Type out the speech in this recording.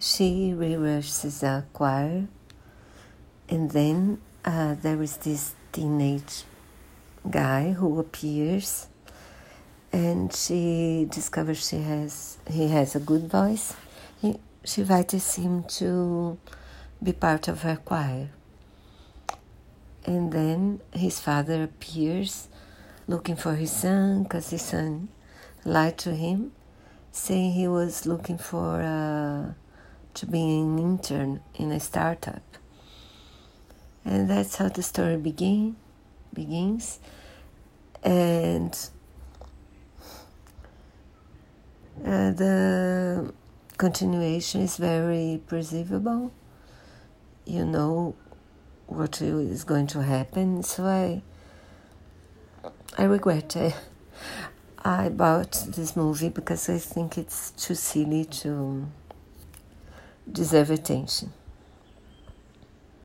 she rehearses a choir, and then uh, there is this teenage guy who appears, and she discovers she has he has a good voice. He, she invites him to be part of her choir. And then his father appears looking for his son because his son lied to him, saying he was looking for uh, to be an intern in a startup. And that's how the story begin, begins. And uh, the continuation is very perceivable. You know what is going to happen. So I, I regret I, I bought this movie because I think it's too silly to deserve attention.